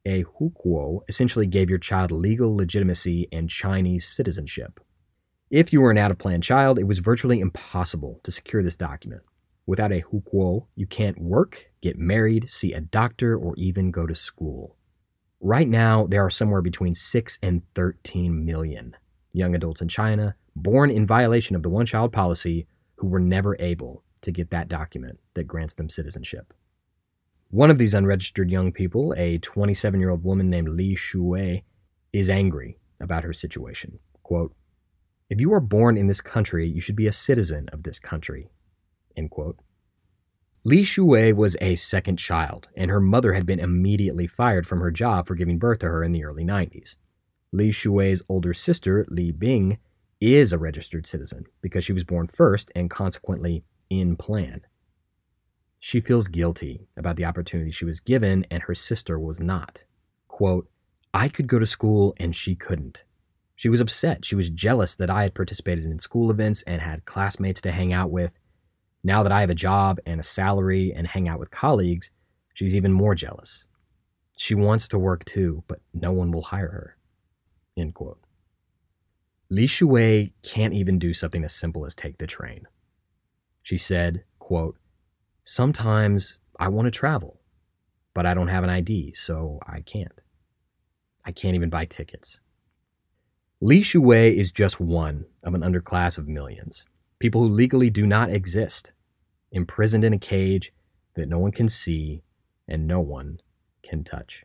A hukou essentially gave your child legal legitimacy and Chinese citizenship. If you were an out of plan child, it was virtually impossible to secure this document. Without a hukou, you can't work, get married, see a doctor, or even go to school. Right now, there are somewhere between 6 and 13 million young adults in China born in violation of the one child policy who were never able to get that document that grants them citizenship. One of these unregistered young people, a 27 year old woman named Li Shuwei, is angry about her situation. Quote, If you are born in this country, you should be a citizen of this country. End quote. Li Shuwei was a second child, and her mother had been immediately fired from her job for giving birth to her in the early 90s. Li Shuwei's older sister, Li Bing, is a registered citizen because she was born first and consequently in plan. She feels guilty about the opportunity she was given and her sister was not. Quote, I could go to school and she couldn't. She was upset. She was jealous that I had participated in school events and had classmates to hang out with. Now that I have a job and a salary and hang out with colleagues, she's even more jealous. She wants to work too, but no one will hire her. End quote. Li Shuwei can't even do something as simple as take the train. She said, quote, Sometimes I want to travel, but I don't have an ID, so I can't. I can't even buy tickets. Li Shuwei is just one of an underclass of millions. People who legally do not exist, imprisoned in a cage that no one can see and no one can touch.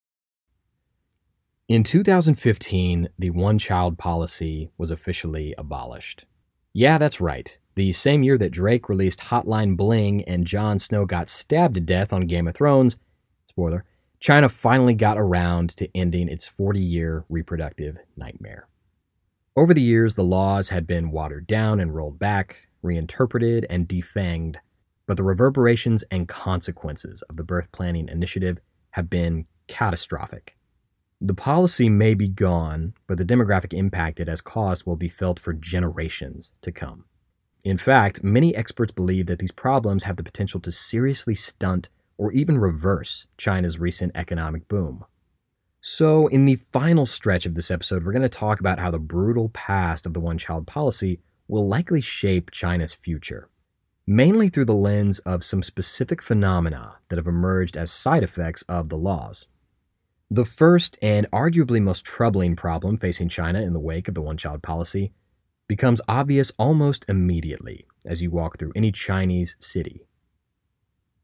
In 2015, the one child policy was officially abolished. Yeah, that's right. The same year that Drake released Hotline Bling and Jon Snow got stabbed to death on Game of Thrones, spoiler, China finally got around to ending its 40 year reproductive nightmare. Over the years, the laws had been watered down and rolled back, reinterpreted, and defanged, but the reverberations and consequences of the birth planning initiative have been catastrophic. The policy may be gone, but the demographic impact it has caused will be felt for generations to come. In fact, many experts believe that these problems have the potential to seriously stunt or even reverse China's recent economic boom. So, in the final stretch of this episode, we're going to talk about how the brutal past of the one child policy will likely shape China's future, mainly through the lens of some specific phenomena that have emerged as side effects of the laws. The first and arguably most troubling problem facing China in the wake of the one child policy becomes obvious almost immediately as you walk through any Chinese city.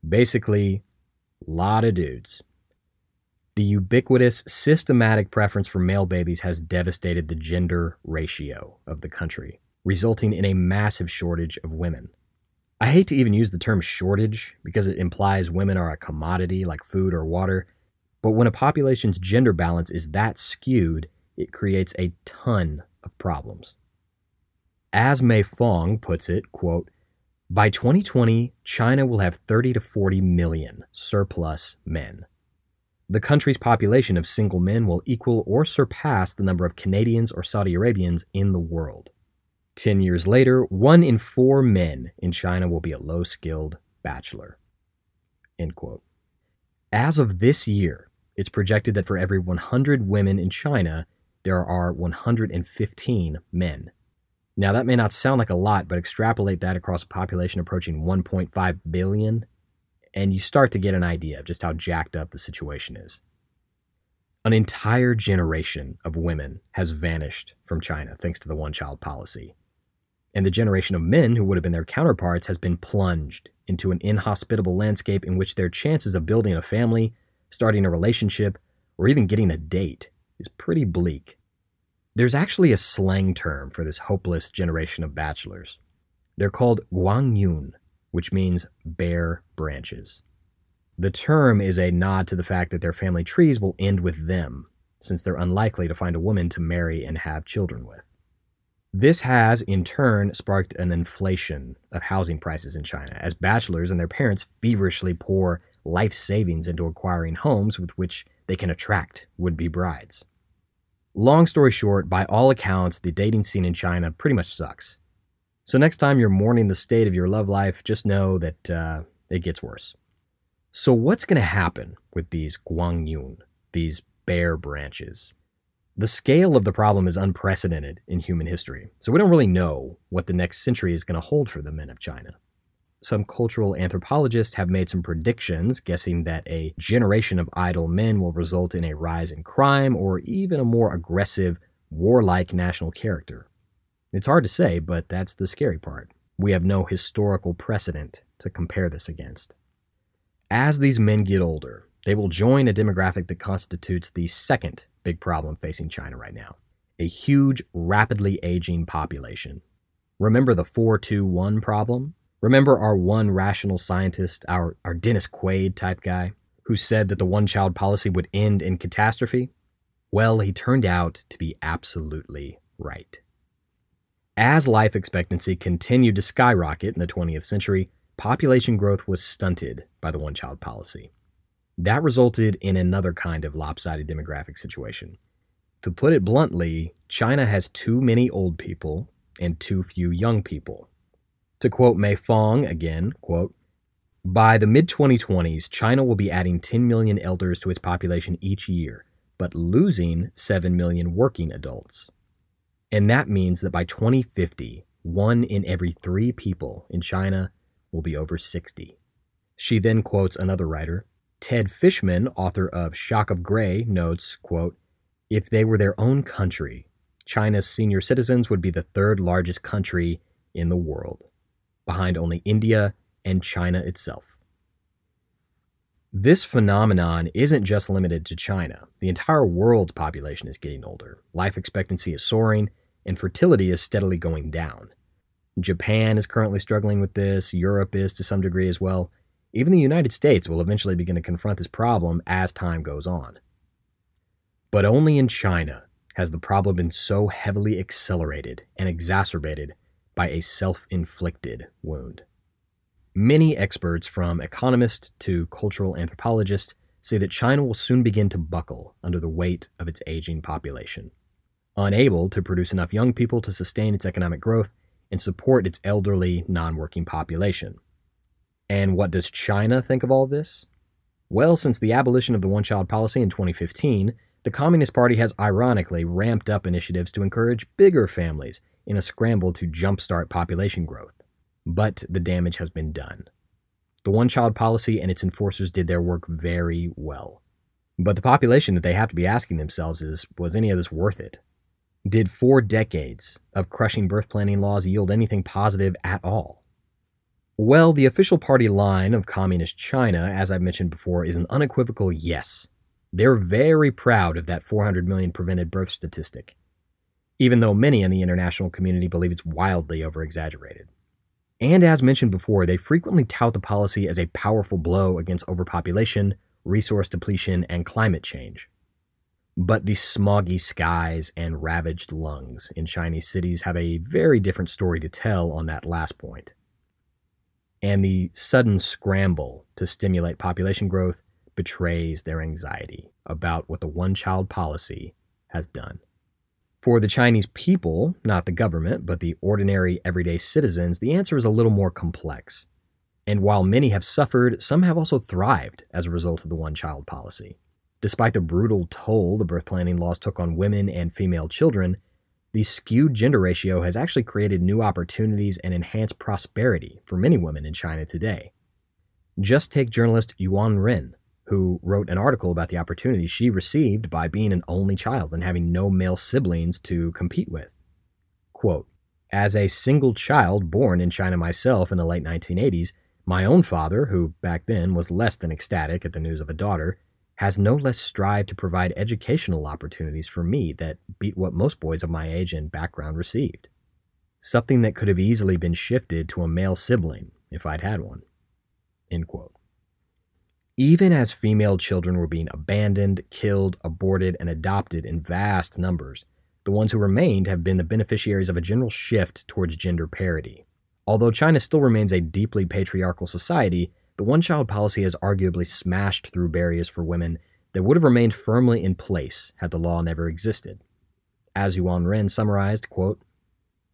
Basically, lot of dudes. The ubiquitous, systematic preference for male babies has devastated the gender ratio of the country, resulting in a massive shortage of women. I hate to even use the term shortage because it implies women are a commodity like food or water, but when a population's gender balance is that skewed, it creates a ton of problems. As Mei Fong puts it, quote, by 2020, China will have 30 to 40 million surplus men. The country's population of single men will equal or surpass the number of Canadians or Saudi Arabians in the world. Ten years later, one in four men in China will be a low skilled bachelor. As of this year, it's projected that for every 100 women in China, there are 115 men. Now, that may not sound like a lot, but extrapolate that across a population approaching 1.5 billion, and you start to get an idea of just how jacked up the situation is. An entire generation of women has vanished from China thanks to the one child policy. And the generation of men who would have been their counterparts has been plunged into an inhospitable landscape in which their chances of building a family, starting a relationship, or even getting a date is pretty bleak. There's actually a slang term for this hopeless generation of bachelors. They're called Guanggun, which means bare branches. The term is a nod to the fact that their family trees will end with them, since they're unlikely to find a woman to marry and have children with. This has, in turn, sparked an inflation of housing prices in China as bachelors and their parents feverishly pour life savings into acquiring homes with which they can attract would be brides. Long story short, by all accounts, the dating scene in China pretty much sucks. So next time you're mourning the state of your love life, just know that uh, it gets worse. So what's going to happen with these Guanggun, these bare branches? The scale of the problem is unprecedented in human history, so we don't really know what the next century is going to hold for the men of China some cultural anthropologists have made some predictions, guessing that a generation of idle men will result in a rise in crime or even a more aggressive, warlike national character. It's hard to say, but that's the scary part. We have no historical precedent to compare this against. As these men get older, they will join a demographic that constitutes the second big problem facing China right now a huge, rapidly aging population. Remember the 421 problem? Remember our one rational scientist, our, our Dennis Quaid type guy, who said that the one child policy would end in catastrophe? Well, he turned out to be absolutely right. As life expectancy continued to skyrocket in the 20th century, population growth was stunted by the one child policy. That resulted in another kind of lopsided demographic situation. To put it bluntly, China has too many old people and too few young people. To quote Mei Fong again, quote, by the mid 2020s, China will be adding 10 million elders to its population each year, but losing 7 million working adults. And that means that by 2050, one in every three people in China will be over 60. She then quotes another writer. Ted Fishman, author of Shock of Gray, notes, quote, If they were their own country, China's senior citizens would be the third largest country in the world behind only India and China itself. This phenomenon isn't just limited to China. The entire world's population is getting older, life expectancy is soaring, and fertility is steadily going down. Japan is currently struggling with this, Europe is to some degree as well. Even the United States will eventually begin to confront this problem as time goes on. But only in China has the problem been so heavily accelerated and exacerbated by a self inflicted wound. Many experts, from economists to cultural anthropologists, say that China will soon begin to buckle under the weight of its aging population. Unable to produce enough young people to sustain its economic growth and support its elderly, non working population. And what does China think of all this? Well, since the abolition of the one child policy in 2015, the Communist Party has ironically ramped up initiatives to encourage bigger families in a scramble to jumpstart population growth. But the damage has been done. The one child policy and its enforcers did their work very well. But the population that they have to be asking themselves is was any of this worth it? Did four decades of crushing birth planning laws yield anything positive at all? Well, the official party line of Communist China, as I've mentioned before, is an unequivocal yes. They're very proud of that 400 million prevented birth statistic, even though many in the international community believe it's wildly overexaggerated. And as mentioned before, they frequently tout the policy as a powerful blow against overpopulation, resource depletion, and climate change. But the smoggy skies and ravaged lungs in Chinese cities have a very different story to tell on that last point. And the sudden scramble to stimulate population growth betrays their anxiety about what the one child policy has done. For the Chinese people, not the government, but the ordinary everyday citizens, the answer is a little more complex. And while many have suffered, some have also thrived as a result of the one child policy. Despite the brutal toll the birth planning laws took on women and female children, the skewed gender ratio has actually created new opportunities and enhanced prosperity for many women in China today. Just take journalist Yuan Ren, who wrote an article about the opportunities she received by being an only child and having no male siblings to compete with. Quote, As a single child born in China myself in the late 1980s, my own father, who back then was less than ecstatic at the news of a daughter, has no less strived to provide educational opportunities for me that beat what most boys of my age and background received. Something that could have easily been shifted to a male sibling if I'd had one. Even as female children were being abandoned, killed, aborted, and adopted in vast numbers, the ones who remained have been the beneficiaries of a general shift towards gender parity. Although China still remains a deeply patriarchal society, the one child policy has arguably smashed through barriers for women that would have remained firmly in place had the law never existed. As Yuan Ren summarized, quote,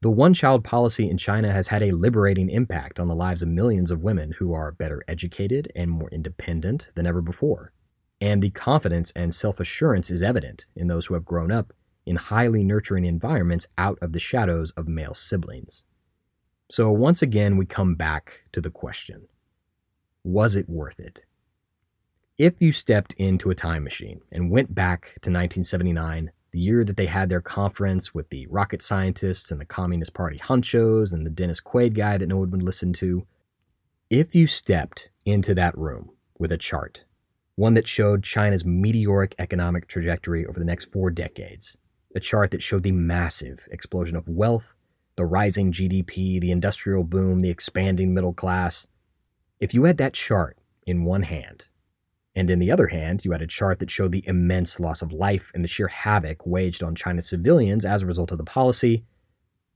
the one child policy in China has had a liberating impact on the lives of millions of women who are better educated and more independent than ever before. And the confidence and self assurance is evident in those who have grown up in highly nurturing environments out of the shadows of male siblings. So, once again, we come back to the question was it worth it? If you stepped into a time machine and went back to 1979, the year that they had their conference with the rocket scientists and the Communist Party hunchos and the Dennis Quaid guy that no one would listen to, if you stepped into that room with a chart, one that showed China's meteoric economic trajectory over the next four decades, a chart that showed the massive explosion of wealth, the rising GDP, the industrial boom, the expanding middle class, if you had that chart in one hand, and in the other hand, you had a chart that showed the immense loss of life and the sheer havoc waged on China's civilians as a result of the policy,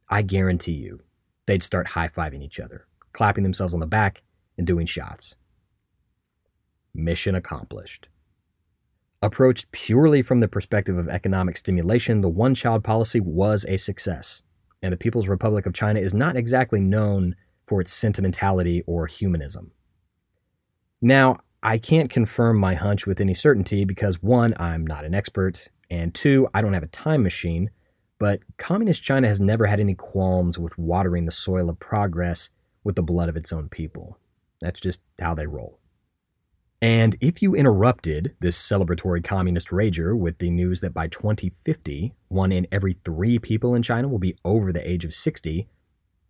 I guarantee you they'd start high fiving each other, clapping themselves on the back, and doing shots. Mission accomplished. Approached purely from the perspective of economic stimulation, the one child policy was a success, and the People's Republic of China is not exactly known for its sentimentality or humanism. Now, I can't confirm my hunch with any certainty because one, I'm not an expert, and two, I don't have a time machine, but Communist China has never had any qualms with watering the soil of progress with the blood of its own people. That's just how they roll. And if you interrupted this celebratory communist rager with the news that by 2050, one in every three people in China will be over the age of 60,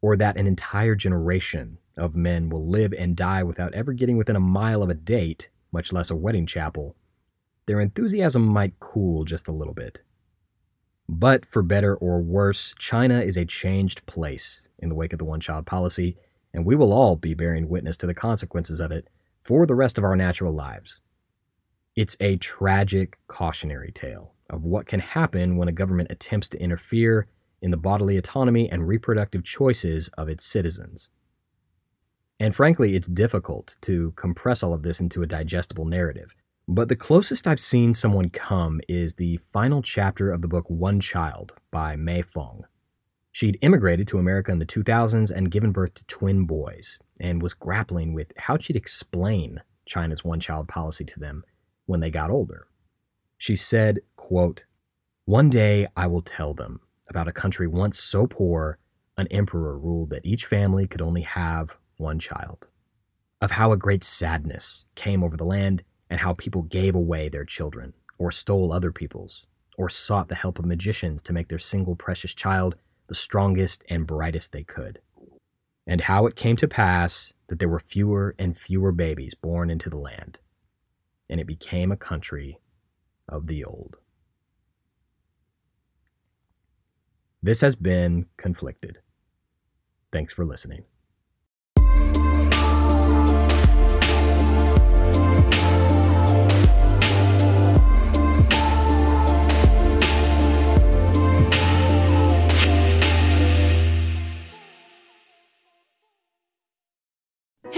or that an entire generation of men will live and die without ever getting within a mile of a date, much less a wedding chapel, their enthusiasm might cool just a little bit. But for better or worse, China is a changed place in the wake of the one child policy, and we will all be bearing witness to the consequences of it for the rest of our natural lives. It's a tragic cautionary tale of what can happen when a government attempts to interfere in the bodily autonomy and reproductive choices of its citizens. And frankly, it's difficult to compress all of this into a digestible narrative. But the closest I've seen someone come is the final chapter of the book One Child by Mei Fong. She'd immigrated to America in the 2000s and given birth to twin boys, and was grappling with how she'd explain China's one child policy to them when they got older. She said, quote, One day I will tell them about a country once so poor an emperor ruled that each family could only have one child, of how a great sadness came over the land and how people gave away their children, or stole other people's, or sought the help of magicians to make their single precious child the strongest and brightest they could, and how it came to pass that there were fewer and fewer babies born into the land, and it became a country of the old. This has been Conflicted. Thanks for listening.